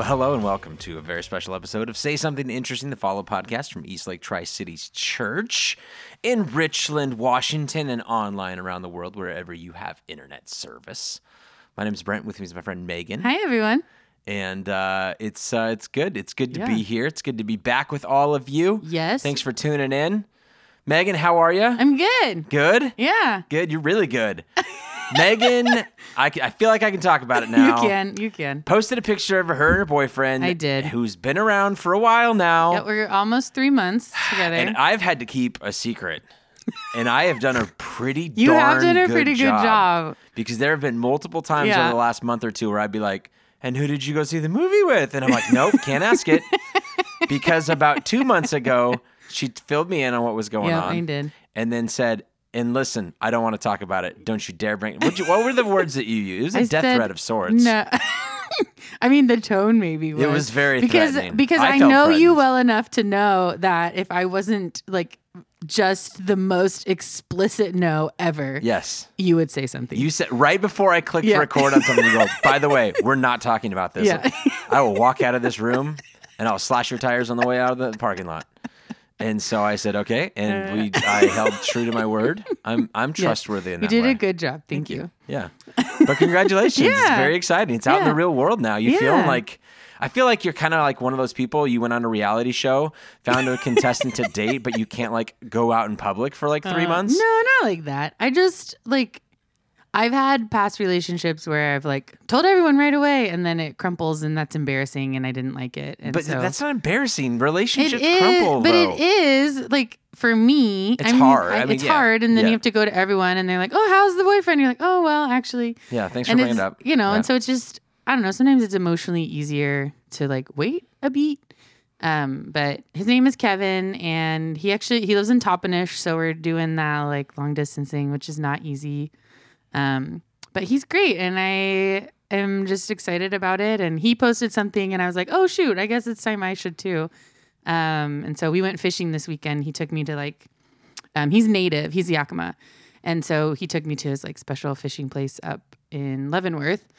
Well, hello and welcome to a very special episode of Say Something Interesting, the follow podcast from Eastlake Tri Cities Church in Richland, Washington, and online around the world wherever you have internet service. My name is Brent. With me is my friend Megan, Hi, everyone. and uh, it's uh, it's good. It's good to be here. It's good to be back with all of you. Yes. Thanks for tuning in, Megan. How are you? I'm good. good. Yeah. Good. You're really good. Megan, I feel like I can talk about it now. You can. You can. Posted a picture of her and her boyfriend. I did. Who's been around for a while now. Yeah, we're almost three months together. and I've had to keep a secret. And I have done a pretty you have done a good pretty good job. Because there have been multiple times Yeah. over the last month or two where I'd be like, and who did you go see the movie with? And I'm like, nope, can't ask it. because about two months ago, she filled me in on what was going Yeah, on. I did. And then said, and listen, I don't want to talk about it. Don't you dare bring. What, what were the words that you used? It was a I death said- threat of sorts. No. I mean, the tone maybe was. It was very because threatening. because I I, know you well enough to know that if I wasn't like just the most explicit no ever, Yes. you would say something. You said right before I clicked Yeah. record on something, you go, by the way, we're not talking about this. Yeah. I will walk out of this room and I'll slash your tires on the way out of the parking lot. And so I said, okay. And we I held true to my word. I'm I'm trustworthy in you that did way. a good job. Thank, you. Yeah. But congratulations. It's Yeah. very exciting. It's out in the Yeah. real world now. You feeling Yeah. like I feel like you're kind of like one of those people you went on a reality show, found a contestant to date, but you can't like go out in public for like three Uh, months. No, not like that. I just like I've had past relationships where I've like told everyone right away and then it crumples and that's embarrassing and I didn't like it. And But so that's not embarrassing. it Relationships is, crumple, but though. it is like for me. It's I mean, hard. I mean, it's yeah. hard, and then Yeah. you have to go to everyone, and they're like, "Oh, how's the boyfriend?" You're like, "Oh, well, actually." Yeah, thanks for bringing it up. you know, Yeah. and so it's just I don't know. Sometimes it's emotionally easier to like wait a beat. Um, but his name is Kevin, and he actually he lives in Toppenish, so we're doing that like long distancing, which is not easy. Um, but he's great, and I am just excited about it. And he posted something, and I was like, oh shoot, I guess it's time I should too. Um, and so we went fishing this weekend. He took me to like, um, he's native, he's Yakima, and so he took me to his like special fishing place up in Leavenworth.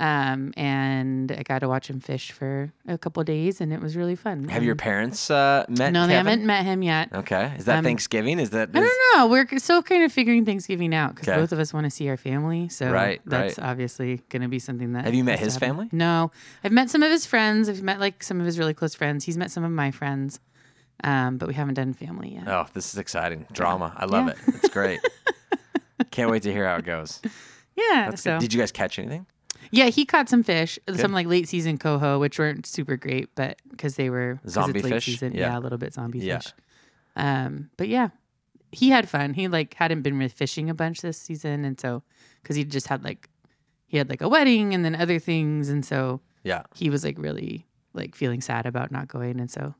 Um, and I got to watch him fish for a couple days, and it was really fun. Have your And- parents uh, met? No, they haven't met him yet. Okay, is that Um, Thanksgiving? Is that? I don't know. We're still kind of figuring Thanksgiving out because Okay. both of us want to see our family. So Right, that's right. obviously going to be something that. Have you met his happen. family? No, I've met some of his friends. I've met like some of his really close friends. He's met some of my friends, um, but we haven't done family yet. Oh, this is exciting drama. I love Yeah. it. It's great. Can't wait to hear how it goes. yeah. That's so good. Did you guys catch anything? Yeah, he caught some fish, some like late season coho, which weren't super great, but because they were Zombie it's late fish? Season, Yeah. yeah. a little bit zombie Yeah. fish. Um, but yeah, he had fun. He like hadn't been fishing a bunch this season, and so because he just had like he had like a wedding and then other things, and so Yeah. he was like really like feeling sad about not going, and so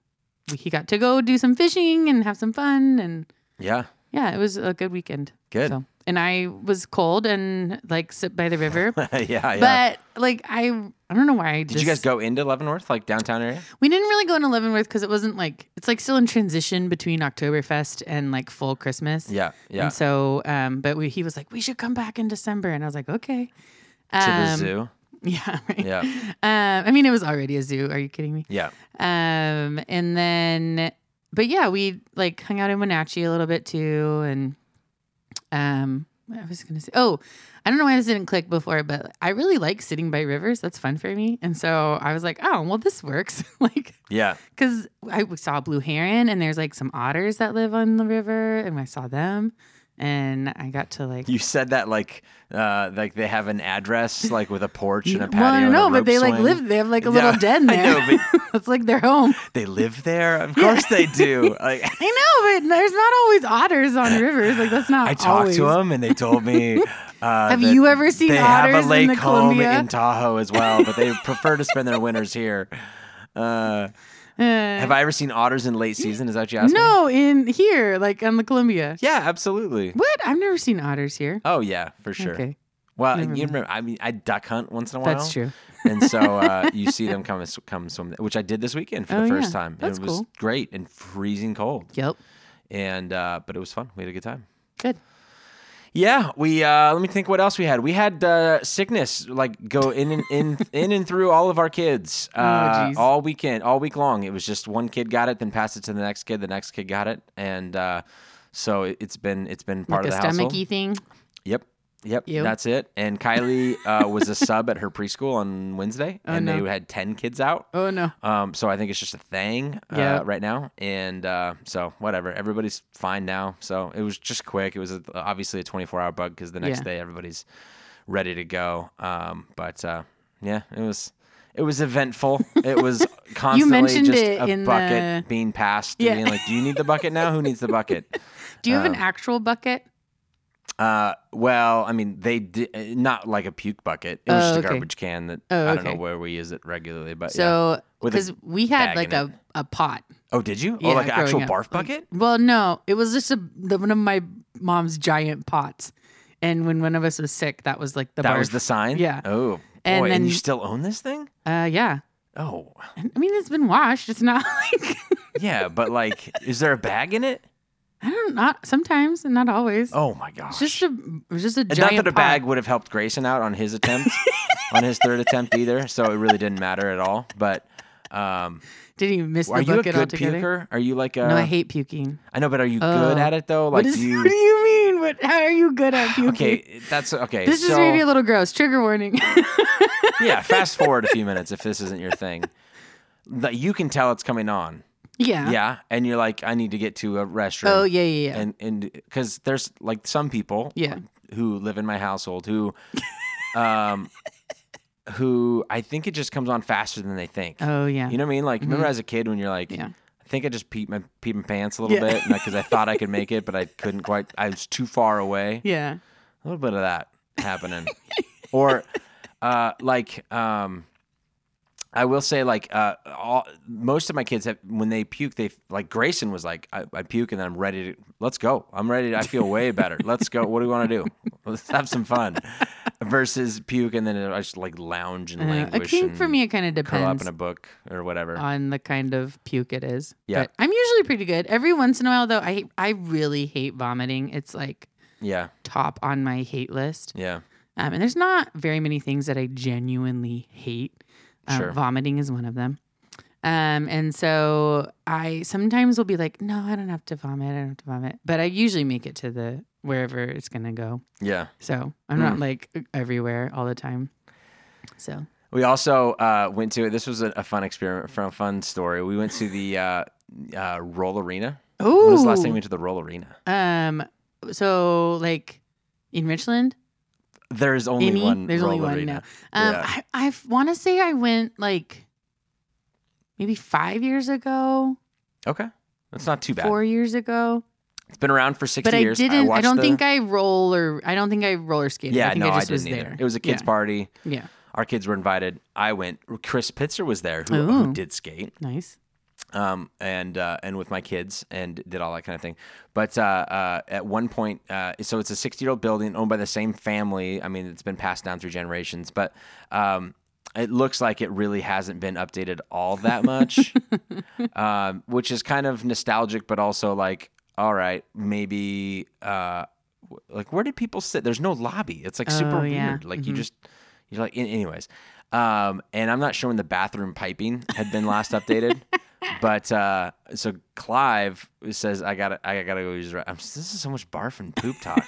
he got to go do some fishing and have some fun, and Yeah. yeah, it was a good weekend. Good. So, and I was cold and like sit by the river, yeah. Yeah. but like I I don't know why I Did just you guys go into Leavenworth, like downtown area? we didn't really go into Leavenworth because it wasn't like it's like still in transition between Oktoberfest and like full Christmas. Yeah. Yeah. And so, um, but we, he was like, we should come back in December, and I was like, okay. to the Um, zoo. Yeah. Right. Yeah. Um, I mean, it was already a zoo. Are you kidding me? Yeah. Um, and then, but yeah, we like hung out in Wenatchee a little bit too, and um, I was gonna say, oh, I don't know why this didn't click before, but I really like sitting by rivers. That's fun for me, and so I was like, oh, well, this works, like. Yeah. Because I saw a blue heron and there's like some otters that live on the river, and I saw them, and I got to like. You said that like uh like they have an address like with a porch and a patio. well, I a know, but they like live. They have like a Yeah, little den I there. know, That's like their home. They live there? Of course they do. Like I know, but there's not always otters on rivers. Like that's not. I talked always. to them and they told me. Uh, Have you ever seen they have otters a in lake the home Columbia? in Tahoe as well, but they prefer to spend their winters here. Uh, Uh, have I ever seen otters in late season? Is that what you asked me? no, in here, like on the Columbia. Yeah, absolutely. What? I've never seen otters here. Oh yeah, for sure. Okay, Well, Never you remember? I mean, I duck hunt once in a while. that's true. and so uh, you see them come come swim, which I did this weekend for Oh, the first yeah. time. and That's it was cool. great and freezing cold, Yep. and uh, but it was fun. We had a good time. Good. Yeah, we uh let me think what else we had. We had uh sickness like go in and in in and through all of our kids. Uh geez. all weekend, all week long. It was just one kid got it, then passed it to the next kid, the next kid got it. And uh so it- it's been it's been part like of the household. stomachy thing. Yep. Yep, Yep. that's it. And Kylie uh, was a sub at her preschool on Wednesday, and no. they had ten kids out. Oh no. Um, so I think it's just a thing uh, Yeah. right now, and uh, so whatever. Everybody's fine now. So it was just quick. It was a, obviously a 24 hour bug because the next Yeah. day everybody's ready to go. Um, but uh, yeah, it was it was eventful. It was constantly mentioned just it a bucket the- being passed. Yeah. Being like, do you need the bucket now? Who needs the bucket? Do you have an Um, actual bucket? Uh, well, I mean, they did not like a puke bucket. It was Oh, just a okay. garbage can that Oh, I don't know okay. where we use it regularly. But yeah. So With a because we had bag like in a, a pot. oh, did you? Yeah, oh, like an actual up. barf bucket? Well, no, it was just a the, one of my mom's giant pots. And when one of us was sick, that was like the That barf. was the sign. Yeah. Oh, boy, And and, then- you still own this thing? uh yeah. Oh, I mean, it's been washed. It's not like yeah, but like, is there a bag in it? I don't not sometimes and not always. Oh my gosh! It's just a it was just a And giant not that a pot. bag would have helped Grayson out on his attempt, on his third attempt either. So it really didn't matter at all. But um, Did he miss the are you a bucket good altogether? puker? Are you like a? No, I hate puking. I know, but are you Oh. good at it though? Like, what, is, do you? what do you mean? What? How are you good at puking? Okay, that's okay. This is so, maybe a little gross. Trigger warning. yeah. Fast forward a few minutes if this isn't your thing. That you can tell it's coming on. Yeah. Yeah, and you're like, I need to get to a restroom. Oh yeah, yeah, yeah. and and because there's like some people Yeah. who live in my household who um who I think it just comes on faster than they think. oh yeah. You know what I mean? Like remember as a kid when you're like Yeah. I think I just peed my peed my pants a little Yeah. bit because I thought I could make it, but I couldn't quite. I was too far away. yeah. A little bit of that happening, or uh, like um, I will say like uh, all, most of my kids have when they puke they like Grayson was like I, I puke and then I'm ready to let's go I'm ready to, I feel way better let's go what do we want to do let's have some fun versus puke and then I just like lounge and Uh, I languish think and for me, it kind of curl up depends in a book or whatever on the kind of puke it is. Yeah. But I'm usually pretty good. Every once in a while, though, I I really hate vomiting. It's like yeah top on my hate list. yeah Um, and there's not very many things that I genuinely hate. Uh, Sure. Vomiting is one of them. Um, and so I sometimes will be like, no, I don't have to vomit. I don't have to vomit. But I usually make it to the wherever it's gonna go. yeah So I'm Hmm. not like everywhere all the time. So We also uh, went to this was a, a fun experiment, fun fun story. We went to the uh, uh, Roll Arena. When was the last time we went to the Roll Arena? um, so like in Richland, There's only Any? one. There's only one Arena. now. Um, Yeah. I, I want to say I went like maybe five years ago, Okay, that's not too bad. four years ago. It's been around for sixty But I years. didn't. I, watched don't the- think I roller. I don't think I roller skated. Yeah, I think no, I I, just was didn't either. there. It was a kids' yeah. party. Yeah, Our kids were invited. I went. Chris Pitzer was there, who, who did skate. nice. Um, and uh, and with my kids and did all that kind of thing. But uh, uh, at one point, uh, so it's a 60 year old building owned by the same family. I mean, it's been passed down through generations, but um, it looks like it really hasn't been updated all that much, um, which is kind of nostalgic, but also like, all right, maybe. Uh, like where did people sit? There's no lobby. It's like super Oh, yeah. weird. Like you just you're like, anyways. Um, and I'm not sure when the bathroom piping had been last updated, but uh, so Clive says I gotta I gotta go use. the this is so much barf and poop talk.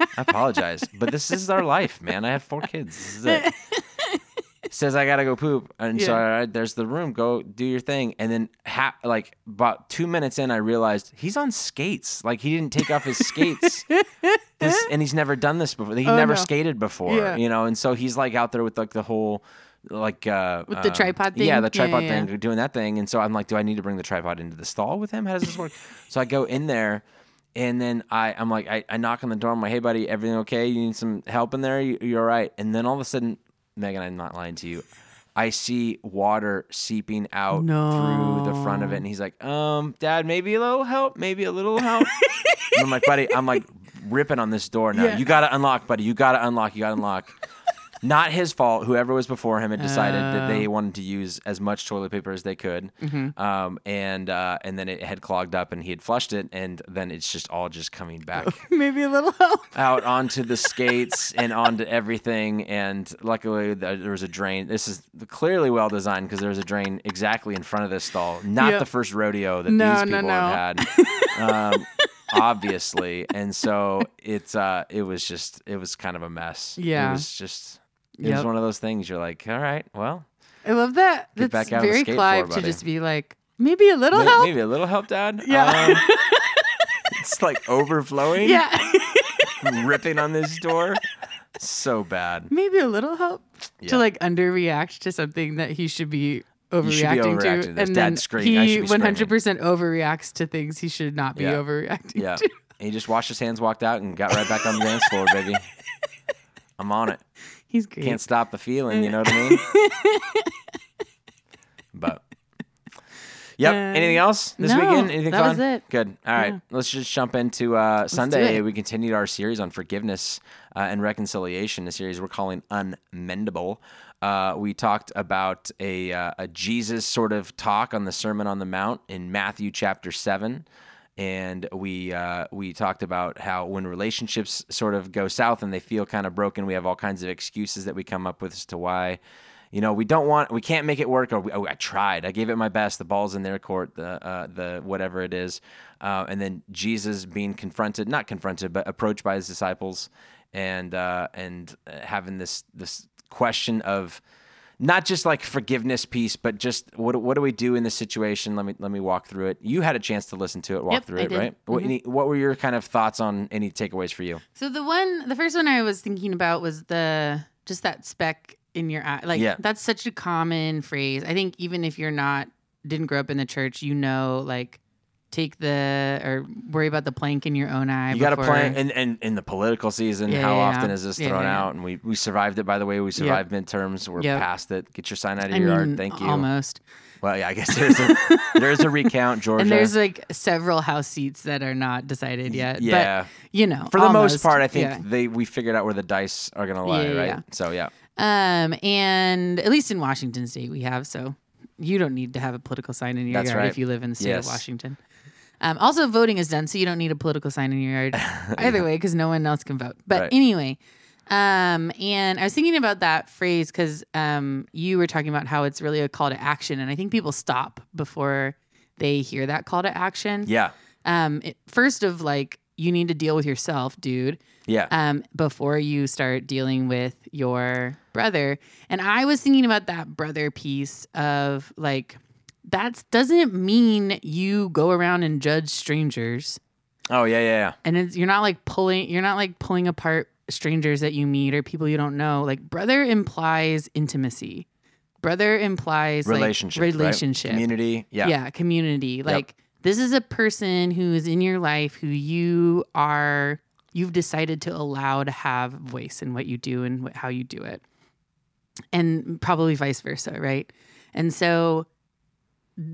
I apologize, but this is our life, man. I have four kids. This is it. Says I gotta go poop, and so Yeah. right, there's the room. Go do your thing, and then ha- like about two minutes in, I realized he's on skates. Like he didn't take off his skates, this, and he's never done this before. He Oh, never no. skated before, Yeah. you know. And so he's like out there with like the whole, like uh, With the um, tripod thing. Yeah, the tripod yeah, thing, doing that thing. And so I'm like, do I need to bring the tripod into the stall with him? How does this work? so I go in there. And then I, I'm like, I, I knock on the door. I'm like, hey, buddy, everything okay? You need some help in there? You, you all right? And then all of a sudden, Megan, I'm not lying to you. I see water seeping out through the front of it. And he's like, um, Dad, maybe a little help, maybe a little help. and I'm like, buddy, I'm like ripping on this door now. Yeah. You got to unlock, buddy. You got to unlock. You got to unlock. Not his fault. Whoever was before him had decided that they wanted to use as much toilet paper as they could, um, and uh, and then it had clogged up, and he had flushed it, and then it's just all just coming back Maybe a little help. out onto the skates and onto everything. And luckily, th- there was a drain. This is clearly well designed because there was a drain exactly in front of this stall. Not Yep. the first rodeo that No, these no, people have had. Um, obviously, and so it's uh, it was just it was kind of a mess. Yeah. it was just it was one of those things. You're like, all right, well, I love that. That's back out on the very Clive to buddy. just be like, maybe a little may- help. maybe a little help, Dad. Yeah. Um, it's like overflowing. Yeah. ripping on this door. So bad. maybe a little help Yeah. to like underreact to something that he should be overreacting, be overreacting to to, and then. He should be 100% overreacts to things he should not be Yeah. overreacting Yeah. to. He just washed his hands, walked out, and got right back on the dance floor, baby. I'm on it. He's great. Can't stop the feeling, you know what I mean? but Yep. Anything else this no, weekend? Anything that fun? was it. Good. All right. Yeah. Let's just jump into uh, Sunday. We continued our series on forgiveness uh, and reconciliation, a series we're calling Unmendable. Uh, we talked about a, uh, a Jesus sort of talk on the Sermon on the Mount in Matthew chapter 7. And we uh, we talked about how when relationships sort of go south and they feel kind of broken, we have all kinds of excuses that we come up with as to why. You know, we don't want, we can't make it work, or we, oh, I tried, I gave it my best. The ball's in their court, the uh, the whatever it is, uh, and then Jesus being confronted, not confronted, but approached by his disciples, and uh, and uh, having this this question of not just like forgiveness piece, but just what what do we do in this situation? Let me let me walk through it. You had a chance to listen to it, walk Yep, through I it, did. Mm-hmm. right? What, any, what were your kind of thoughts on any takeaways for you? So the one, the first one I was thinking about was the just that speck in your eye. Like Yeah. that's such a common phrase. I think even if you're not didn't grow up in the church, you know, like take the or worry about the plank in your own eye. You got to plan in, in in the political season. Yeah, how yeah, often yeah. is this thrown out? And we we survived it. By the way, we survived midterms. We're Yep. past it. Get your sign out of I your mean, yard. Thank you. Almost. Well, yeah, I guess there's a there's a recount, Georgia. And there's like several house seats that are not decided yet. yeah. But, you know, For the most part, I think they we figured out where the dice are gonna lie, right? yeah. So yeah, Um, and at least in Washington State, we have so you don't need to have a political sign in your That's yard right. if you live in the state Yes. of Washington. Um, also, voting is done, so you don't need a political sign in your yard either way because no one else can vote. But Right. anyway, um, and I was thinking about that phrase because um, you were talking about how it's really a call to action, and I think people stop before they hear that call to action. yeah, Um, it, first of like you need to deal with yourself, dude yeah. um, before you start dealing with your brother. And I was thinking about that brother piece of like, that doesn't mean you go around and judge strangers. oh yeah, yeah, yeah. And it's, you're not like pulling, you're not like pulling apart strangers that you meet or people you don't know. Like, brother implies intimacy. Brother implies like, Relationship, right? relationship community. Yeah, yeah community like this is a person who is in your life who you are you've decided to allow to have voice in what you do and what, how you do it and probably vice versa right and so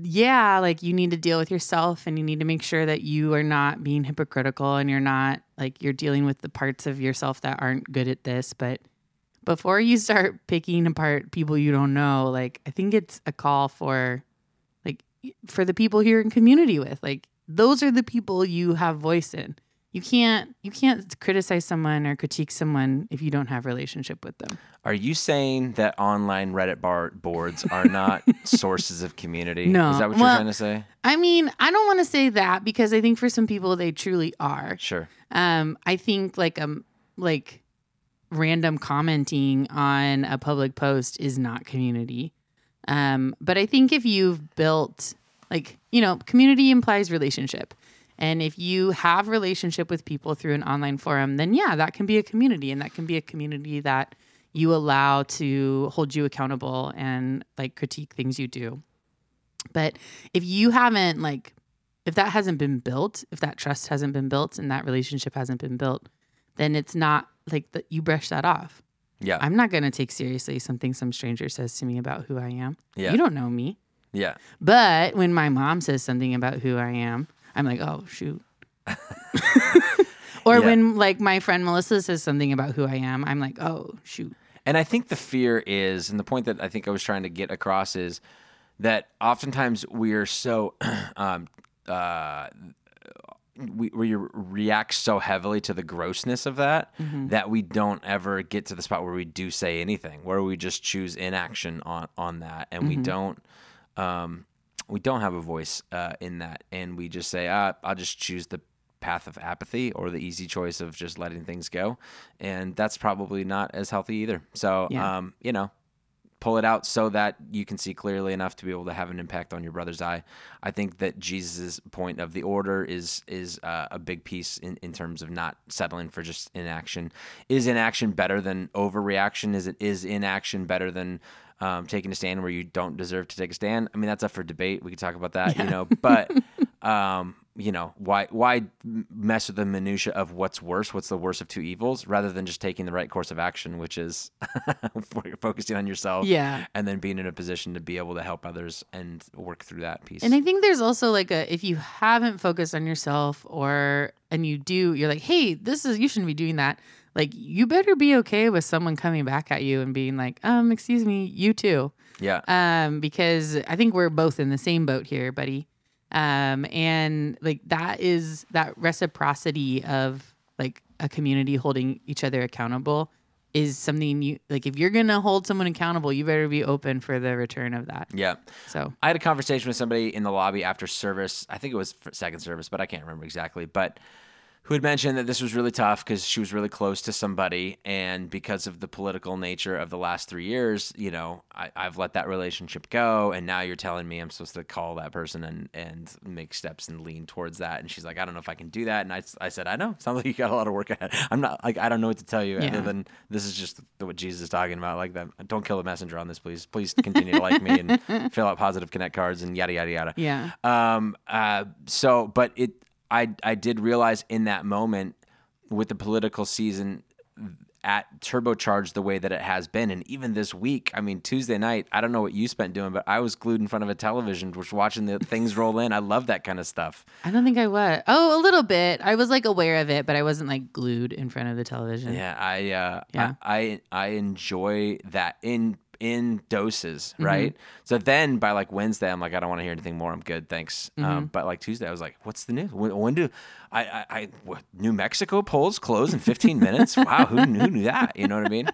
yeah like you need to deal with yourself and you need to make sure that you are not being hypocritical and you're not like you're dealing with the parts of yourself that aren't good at this. But before you start picking apart people you don't know like i think it's a call for like for the people here in community with. Like those are the people you have voice in you can't you can't criticize someone or critique someone if you don't have relationship with them Are you saying that online Reddit bar boards are not sources of community? No. Is that what you're trying to say? i mean i don't want to say that because i think for some people they truly are Sure. um i think like um like random commenting on a public post is not community um but i think if you've built like you know community implies relationship and if you have relationship with people through an online forum then yeah that can be a community and that can be a community that you allow to hold you accountable and like critique things you do but if you haven't like if that hasn't been built, if that trust hasn't been built and that relationship hasn't been built, then it's not like that you brush that off. Yeah. I'm not going to take seriously something some stranger says to me about who I am. Yeah. You don't know me. yeah. But when my mom says something about who I am, I'm like, "Oh, shoot." or Yeah. when like my friend Melissa says something about who I am, I'm like, "Oh, shoot." And I think the fear is, and the point that I think I was trying to get across is that oftentimes we are so, um, uh, we, we react so heavily to the grossness of that that we don't ever get to the spot where we do say anything, where we just choose inaction on on that, and we don't. Um, we don't have a voice uh, in that, and we just say, ah, "I'll just choose the path of apathy or the easy choice of just letting things go," and that's probably not as healthy either. So, Yeah. um, you know, pull it out so that you can see clearly enough to be able to have an impact on your brother's eye. I think that Jesus' point of the order is is uh, a big piece in, in terms of not settling for just inaction. Is inaction better than overreaction? Is it is inaction better than um, taking a stand where you don't deserve to take a stand? I mean, that's up for debate. We could talk about that, you know, but. Um, you know why why mess with the minutia of what's worse what's the worst of two evils rather than just taking the right course of action which is focusing on yourself Yeah. and then being in a position to be able to help others and work through that piece And I think there's also like a if you haven't focused on yourself or and you do, you're like, hey, this is you shouldn't be doing that. Like you better be okay with someone coming back at you and being like, um, excuse me, you too. yeah Um, because I think we're both in the same boat here, buddy. Um, and like that is that reciprocity of like a community holding each other accountable is something you like if you're gonna hold someone accountable, you better be open for the return of that. yeah So I had a conversation with somebody in the lobby after service. I think it was for second service, but I can't remember exactly. But who had mentioned that this was really tough because she was really close to somebody, and because of the political nature of the last three years, you know, I, I've let that relationship go, and now you're telling me I'm supposed to call that person and and make steps and lean towards that. And she's like, I don't know if I can do that. And I, I said, I know. Sounds like you got a lot of work ahead. I'm not like I don't know what to tell you Yeah. other than this is just what Jesus is talking about. Like that. Don't kill the messenger on this, please. Please continue to like me and fill out positive connect cards and yada yada yada. yeah. Um. Uh. So, but it, I, I did realize in that moment with the political season at turbocharged the way that it has been, and even this week. I mean, Tuesday night. I don't know what you spent doing, but I was glued in front of a television, just watching the things roll in. I love that kind of stuff. I don't think I was. Oh, a little bit. I was like aware of it, but I wasn't like glued in front of the television. Yeah, I uh, Yeah. I, I I enjoy that in in doses, Mm-hmm. right? So then by like Wednesday, I'm like, I don't want to hear anything more. I'm good, thanks. Mm-hmm. Um, but like Tuesday, I was like, what's the news? When, when do I I, I what, New Mexico polls close in 15 minutes? Wow, who, knew- who knew that? You know what I mean?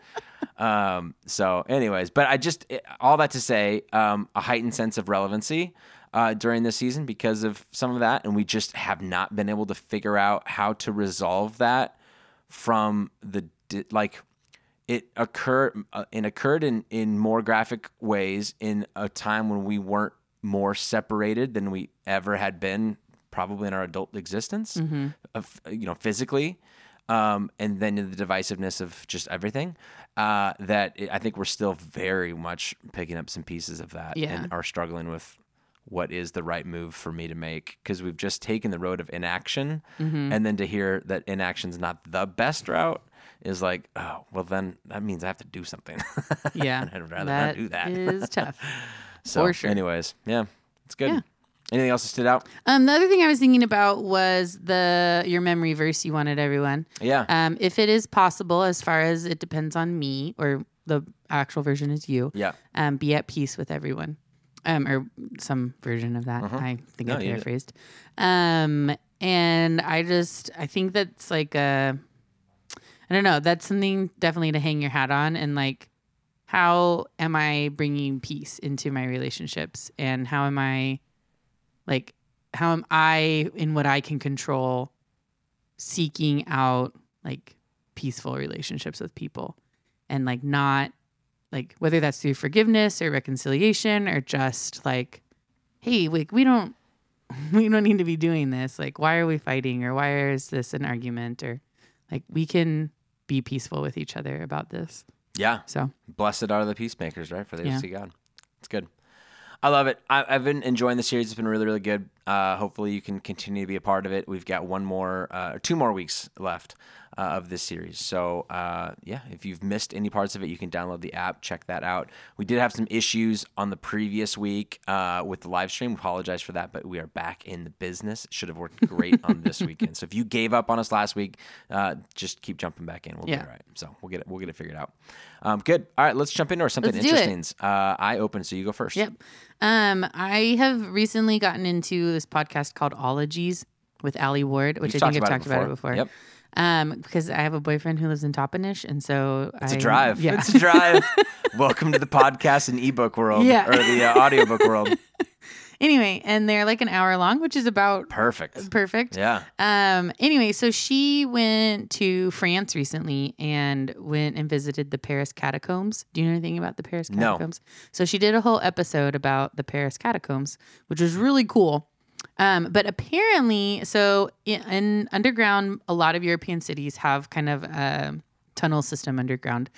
Um, so, anyways, but I just it- all that to say, um, a heightened sense of relevancy. Uh, during this season, because of some of that, and we just have not been able to figure out how to resolve that from the like it occurred uh, it occurred in in more graphic ways in a time when we weren't more separated than we ever had been probably in our adult existence of you know physically um, and then in the divisiveness of just everything uh, that it, I think we're still very much picking up some pieces of that Yeah. and are struggling with what is the right move for me to make because we've just taken the road of inaction and then to hear that inaction's not the best route is like oh well then that means i have to do something Yeah. I'd rather not do that. is tough. so For sure. anyways yeah it's good Yeah. anything else that stood out Um, the other thing I was thinking about was the your memory verse you wanted everyone. yeah Um, if it is possible, as far as it depends on me or the actual version is you. yeah Um, be at peace with everyone. Um, or some version of that. I think Uh-huh. No, I paraphrased. Um, and I just I think that's like a I don't know. That's something definitely to hang your hat on and like how am I bringing peace into my relationships? And how am I like how am I in what I can control seeking out like peaceful relationships with people? And like not like whether that's through forgiveness or reconciliation or just like hey like we don't we don't need to be doing this. Like why are we fighting or why is this an argument or like we can be peaceful with each other about this yeah so blessed are the peacemakers right for they Yeah. see god it's good I love it. I, I've been enjoying the series. It's been really, really good. Uh, hopefully, you can continue to be a part of it. We've got one more, uh, two more weeks left uh, of this series. So, uh, yeah, if you've missed any parts of it, you can download the app, check that out. We did have some issues on the previous week uh, with the live stream. Apologize for that, but we are back in the business. It should have worked great on this weekend. So, if you gave up on us last week, uh, just keep jumping back in. We'll Yeah. be all right. So, we'll get it. We'll get it figured out. Um, good. All right, let's jump into something Let's interesting. Uh, I open, so you go first. Yep. Um, I have recently gotten into this podcast called Ologies with Alie Ward, which You've I think I've about it talked about it before. Yep. Um, because I have a boyfriend who lives in Toppenish, and so It's a a drive. Yeah. It's a drive. Welcome to the podcast and ebook world, Yeah. or the uh, audiobook world. anyway, and they're like an hour long, which is about Perfect. perfect. Yeah. Um. Anyway, so she went to France recently and went and visited the Paris catacombs. Do you know anything about the Paris catacombs? No. catacombs? So she did a whole episode about the Paris catacombs, which was really cool. Um, but apparently, so in, in underground, a lot of European cities have kind of a tunnel system underground.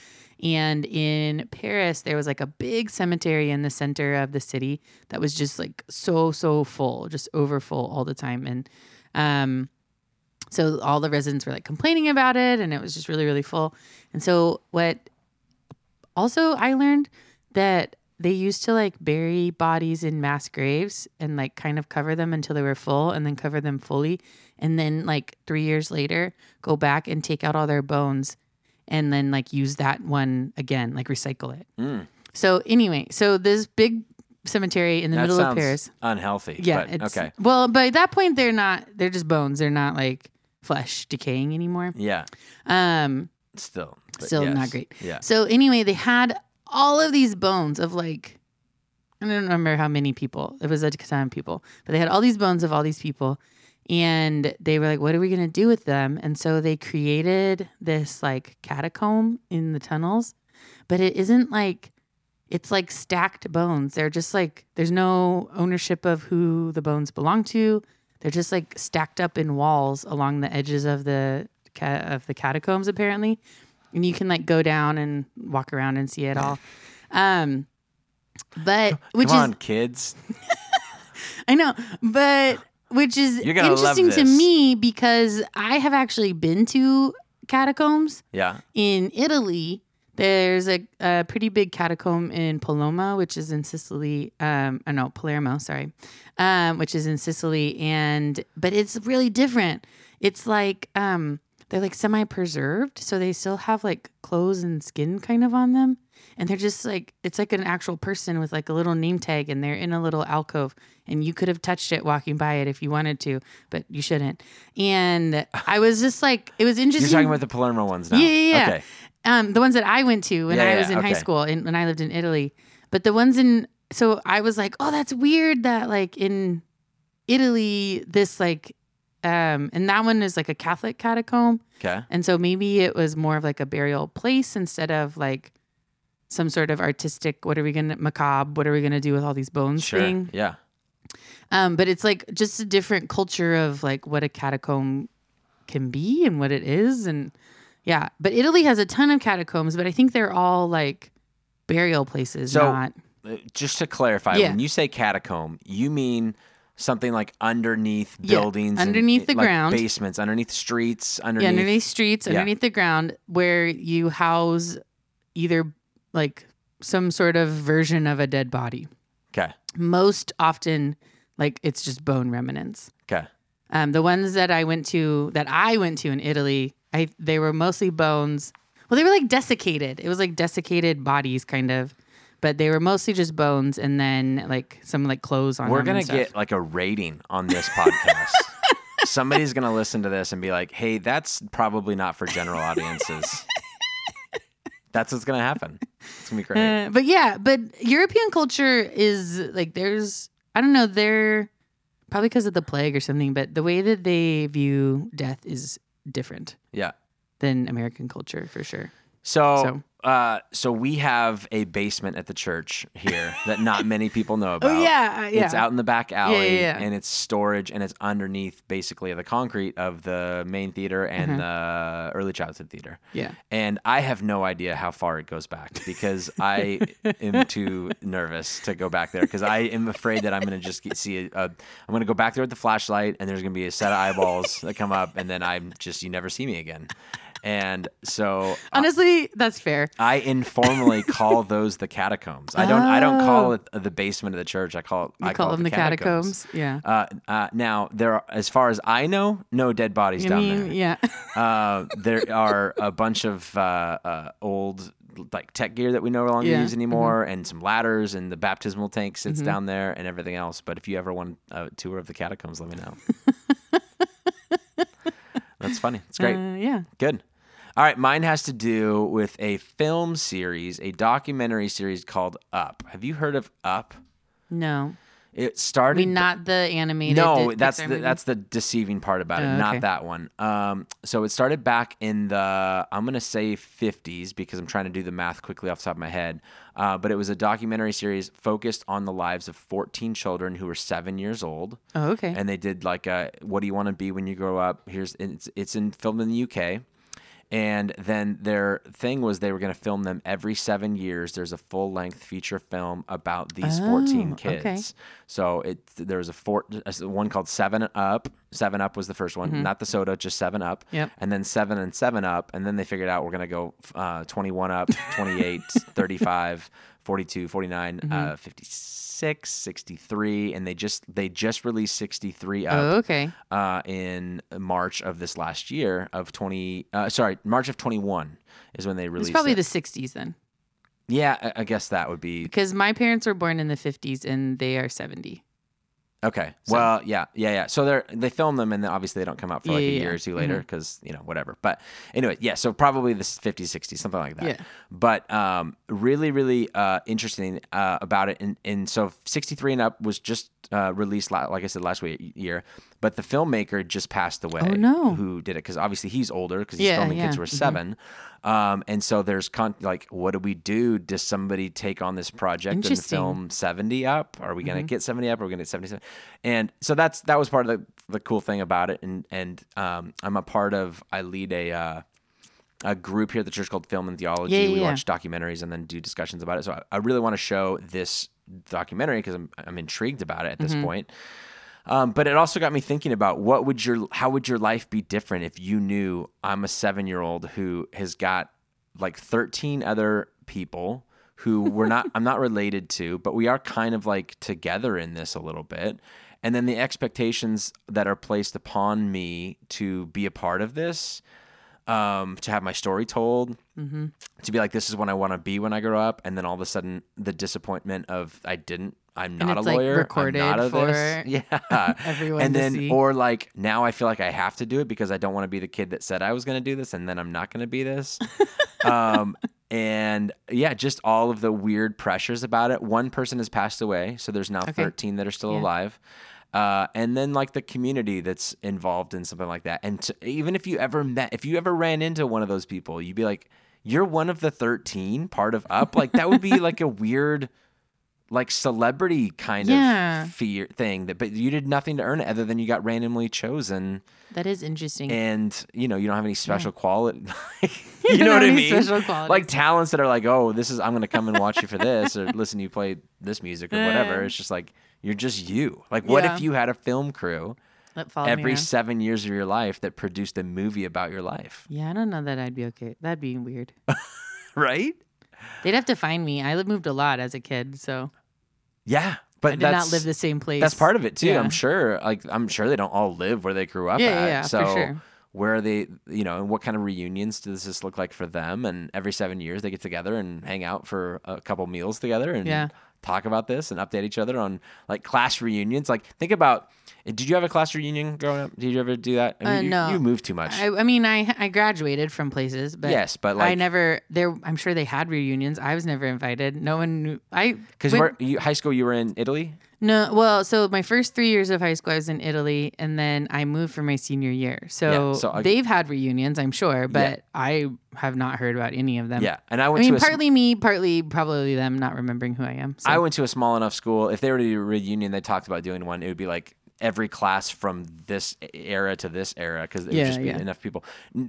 And in Paris, there was like a big cemetery in the center of the city that was just like so, so full, just over full all the time. And um, so all the residents were like complaining about it, and it was just really, really full. And so, what also I learned that they used to like bury bodies in mass graves and like kind of cover them until they were full and then cover them fully. And then, like, three years later, go back and take out all their bones and then like use that one again, like recycle it. Mm. So, anyway, so this big cemetery in the That middle of Paris. unhealthy. Yeah. but okay. Well, by that point, they're not, they're just bones. They're not like flesh decaying anymore. Yeah. Um, Still. Still yes. not great. Yeah. so anyway, they had all of these bones of like, I don't remember how many people. It was a ton people, but they had all these bones of all these people, and they were like, "What are we gonna do with them?" And so they created this like catacomb in the tunnels, but it isn't like. It's like stacked bones. They're just like there's no ownership of who the bones belong to. They're just like stacked up in walls along the edges of the of the catacombs apparently and you can like go down and walk around and see it all. Um, but which Come is on, kids. I know, but which is You're gonna love interesting to me because I have actually been to catacombs Yeah. in Italy. There's a, a pretty big catacomb in Paloma, which is in Sicily. Um, oh no, Palermo, sorry, um, which is in Sicily, and but it's really different. It's like um, they're like semi-preserved, so they still have like clothes and skin kind of on them, and they're just like it's like an actual person with like a little name tag, and they're in a little alcove, and you could have touched it walking by it if you wanted to, but you shouldn't. And I was just like, it was interesting. You're talking about the Palermo ones now. Yeah, yeah, yeah. Okay. Um, the ones that I went to when Yeah, I was in high school and when I lived in Italy. But the ones in so I was like, oh, that's weird that like in Italy this like um and that one is like a Catholic catacomb. Okay. And so maybe it was more of like a burial place instead of like some sort of artistic what are we gonna macabre, what are we gonna do with all these bones Sure. thing. Yeah. Um, but it's like just a different culture of like what a catacomb can be and what it is. And yeah, but Italy has a ton of catacombs, but I think they're all like burial places, So- not. Uh, Just to clarify, Yeah. when you say catacomb, you mean something like underneath Yeah, buildings, and, underneath the like, ground. basements, underneath streets, underneath. Yeah, underneath streets, underneath the ground, where you house either like some sort of version of a dead body. Okay. Most often, like it's just bone remnants. Okay. Um, the ones that I went to, that I went to in Italy, I they were mostly bones. Well, they were like desiccated. It was like desiccated bodies, kind of, but they were mostly just bones, and then like some like clothes on. We're them gonna get like a rating on this podcast. Somebody's gonna listen to this and be like, "Hey, that's probably not for general audiences." that's what's gonna happen. It's gonna be great. Uh, but yeah, but European culture is like there's I don't know they're probably because of the plague or something, but the way that they view death is different yeah. than American culture for sure. So, So- uh, so we have a basement at the church here that not many people know about. Oh yeah, uh, yeah. It's out in the back alley, yeah. and it's storage, and it's underneath basically the concrete of the main theater and Mm-hmm. the early childhood theater. Yeah. And I have no idea how far it goes back because I am too nervous to go back there because I am afraid that I'm going to just get, see a, a. I'm going to go back there with the flashlight and there's going to be a set of eyeballs that come up and then I'm just you never see me again. And so Honestly, that's fair. I informally call those the catacombs. I don't. I don't call it the basement of the church. I call it. You I call, it them the catacombs. Yeah. Uh, uh, now there are, as far as I know, no dead bodies I down mean, there. yeah. Uh, there are a bunch of uh, uh, old like tech gear that we no longer Yeah, Mm-hmm. use anymore, and some ladders, and the baptismal tank sits down there, and everything else. But if you ever want a tour of the catacombs, let me know. That's funny. It's great. Uh, yeah. Good. All right, mine has to do with a film series, a documentary series called Up. Have you heard of Up? No. It started I mean, not the animated. no, that's the, movie? that's the deceiving part about it, Oh, not that one. Um, so it started back in the I'm gonna say 50s because I'm trying to do the math quickly off the top of my head. Uh, but it was a documentary series focused on the lives of 14 children who were seven years old, Oh, okay. and they did like a "What do you want to be when you grow up?" Here's it's it's in filmed in the UK. And then their thing was they were going to film them every seven years. There's a full length feature film about these 14 Oh, kids. okay. So it there was a four, one called Seven Up. Seven Up was the first one, not the soda, just Seven Up. Mm-hmm. Yep. And then Seven and Seven Up, and then they figured out we're gonna go uh, 21 up, 28, 35, 42, 49, Mm-hmm. uh, 56, 63, and they just they just released 63 up oh, okay. uh, in March of this last year of 20. Uh, sorry, March of 21 is when they It's released. probably it. the 60s then. Yeah, I- I guess that would be Because my parents were born in the 50s and they are 70. Okay. Well, yeah, yeah, yeah. So they're they film them, and then obviously they don't come out for like Yeah, a year yeah. or two later because you know whatever. But anyway, yeah. So probably the 50s, 60s, something like that. Yeah. But um, really, really uh, interesting uh, about it, and and so 63 and up was just uh, released, like I said last week year. But the filmmaker just passed away. Oh, no. Who did it? Because obviously he's older because he's Yeah, filming kids yeah. who are Mhm. 7 Um, and so there's con- like, what do we do? Does somebody take on this project and film 70 up? Are we going to Mm-hmm. get 70 up? Are we going to get 77? And so that's that was part of the, the cool thing about it. And and um, I'm a part of. I lead a. Uh, a group here at the church called Film and Theology. Yeah, we watch documentaries and then do discussions about it. So I, I really want to show this documentary because I'm, I'm intrigued about it at Mm-hmm. this point. Um, but it also got me thinking about what would your how would your life be different if you knew I'm a seven year old who has got like 13 other people who we're not I'm not related to, but we are kind of like together in this a little bit. And then the expectations that are placed upon me to be a part of this, um, to have my story told, to be like, this is what I want to be when I grow up, and then all of a sudden the disappointment of I didn't, I'm not a like, lawyer, recorded I'm not a for this. yeah, everyone and then see. or like now I feel like I have to do it because I don't want to be the kid that said I was going to do this, and then I'm not going to be this. um, and yeah, just all of the weird pressures about it. One person has passed away, so there's now 13 that are still Yeah. alive. Uh, and then like the community that's involved in something like that. And to, even if you ever met, if you ever ran into one of those people, you'd be like, you're one of the 13 part of up. Like that would be like a weird, like celebrity kind Yeah. of fear thing that, but you did nothing to earn it other than you got randomly chosen That is interesting. and you know, you don't have any special quality. you know what I mean? special qualities. Like talents that are like, oh, this is, I'm going to come and watch you for this or listen to you play this music or whatever. It's just like, you're just you. Like, what Yeah. if you had a film crew every seven years of your life that produced a movie about your life? Yeah, I don't know that I'd be okay. That'd be weird. Right? They'd have to find me. I moved a lot as a kid, so Yeah. But I did not live the same place. that's part of it too. Yeah. I'm sure. Like, I'm sure they don't all live where they grew up Yeah, at. yeah, yeah, for so sure. where are they, you know, and what kind of reunions does this look like for them? And every seven years they get together and hang out for a couple meals together and Yeah. talk about this and update each other on like class reunions. Like, think about, did you have a class reunion growing up? Did you ever do that? I mean, Uh, you, no. you moved too much. I, I mean, I I graduated from places, but Yes, but, like, I never. There, I'm sure they had reunions. I was never invited. No one knew. I Because high school, you were in Italy. no. Well, so my first three years of high school, I was in Italy, and then I moved for my senior year. So, Yeah, so I- they've had reunions, I'm sure, but I have not heard about any of them. Yeah, and I went. I mean, to a sm- partly me, partly probably them not remembering who I am. So. I went to a small enough school. If they were to do a reunion, they talked about doing one. It would be like every class from this era to this era because there Yeah, would just be yeah. enough people.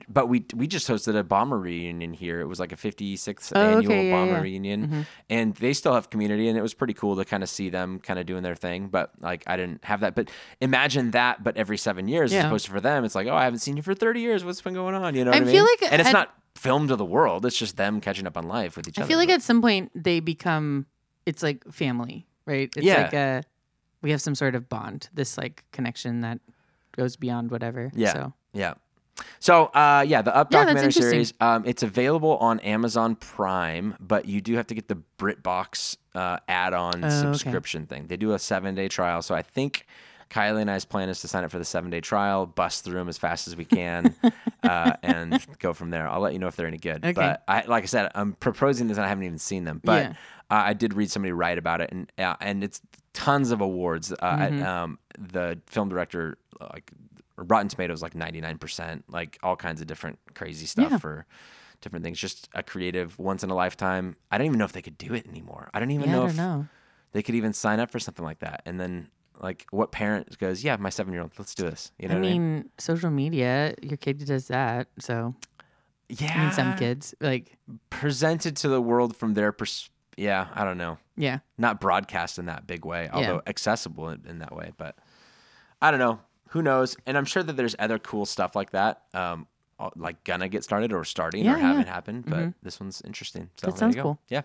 But we we just hosted a bomber reunion here. It was like a 56th Oh, annual okay, yeah, bomber reunion, mm-hmm. and they still have community, and it was pretty cool to kind of see them kind of doing their thing. But like I didn't have that. But imagine that, but every seven years, as opposed to for them, it's like oh I haven't seen you for 30 years. What's been going on? You know I what I feel mean? like and it's not filmed to the world. It's just them catching up on life with each I other. I feel like But- at some point they become it's like family, right? It's Yeah. like a we have some sort of bond, this like connection that goes beyond whatever. Yeah. So Yeah. So uh, yeah, the Up Yeah, documentary series. Um, it's available on Amazon Prime, but you do have to get the BritBox uh, add-on Oh, okay. subscription thing. They do a seven-day trial, so I think Kylie and I's plan is to sign up for the seven-day trial, bust through them as fast as we can, uh, and go from there. I'll let you know if they're any good. Okay. But I, like I said, I'm proposing this, and I haven't even seen them, but. Yeah. Uh, I did read somebody write about it, and uh, and it's tons of awards. Uh, Mm-hmm. um, the film director, like Rotten Tomatoes, like ninety nine percent, like all kinds of different crazy stuff Yeah. for different things. Just a creative, once in a lifetime. I don't even know if they could do it anymore. I don't even yeah, know I if don't know. they could even sign up for something like that. And then, like, what parent goes, "Yeah, my seven year old, let's do this." You know I what I mean? mean, social media, your kid does that. So Yeah, I mean some kids like presented to the world from their pers. Yeah, I don't know. Yeah. not broadcast in that big way, although accessible in, in that way. But I don't know. Who knows? And I'm sure that there's other cool stuff like that, um, like gonna get started or starting Yeah, or yeah. haven't happened. But this one's interesting. So That sounds cool. Yeah.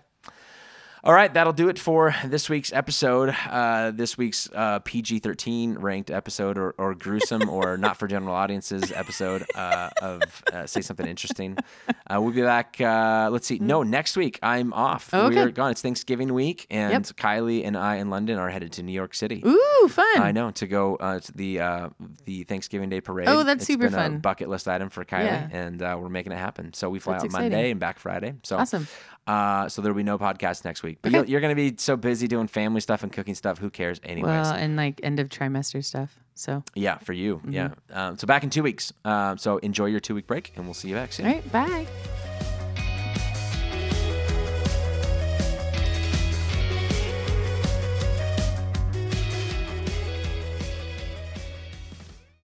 All right, that'll do it for this week's episode. Uh, this week's uh, PG-13 ranked episode, or, or gruesome, or not for general audiences episode uh, of uh, Say Something Interesting. Uh, we'll be back. Uh, let's see. No, next week I'm off. Okay. We're gone. It's Thanksgiving week, and Kylie and I in London are headed to New York City. Ooh, fun. I know to go uh, to the uh, the Thanksgiving Day parade. Oh, that's It's super fun. A bucket list item for Kylie, Yeah. and uh, we're making it happen. So we fly That's out Monday and back Friday. So Awesome. Uh, so there'll be no podcast next week. But Okay. you're, you're going to be so busy doing family stuff and cooking stuff. Who cares, anyways? Well, and like end of trimester stuff. So yeah, for you. Mm-hmm. Yeah. Um, so back in two weeks. Um, so enjoy your two week break, and we'll see you back soon. all right, bye.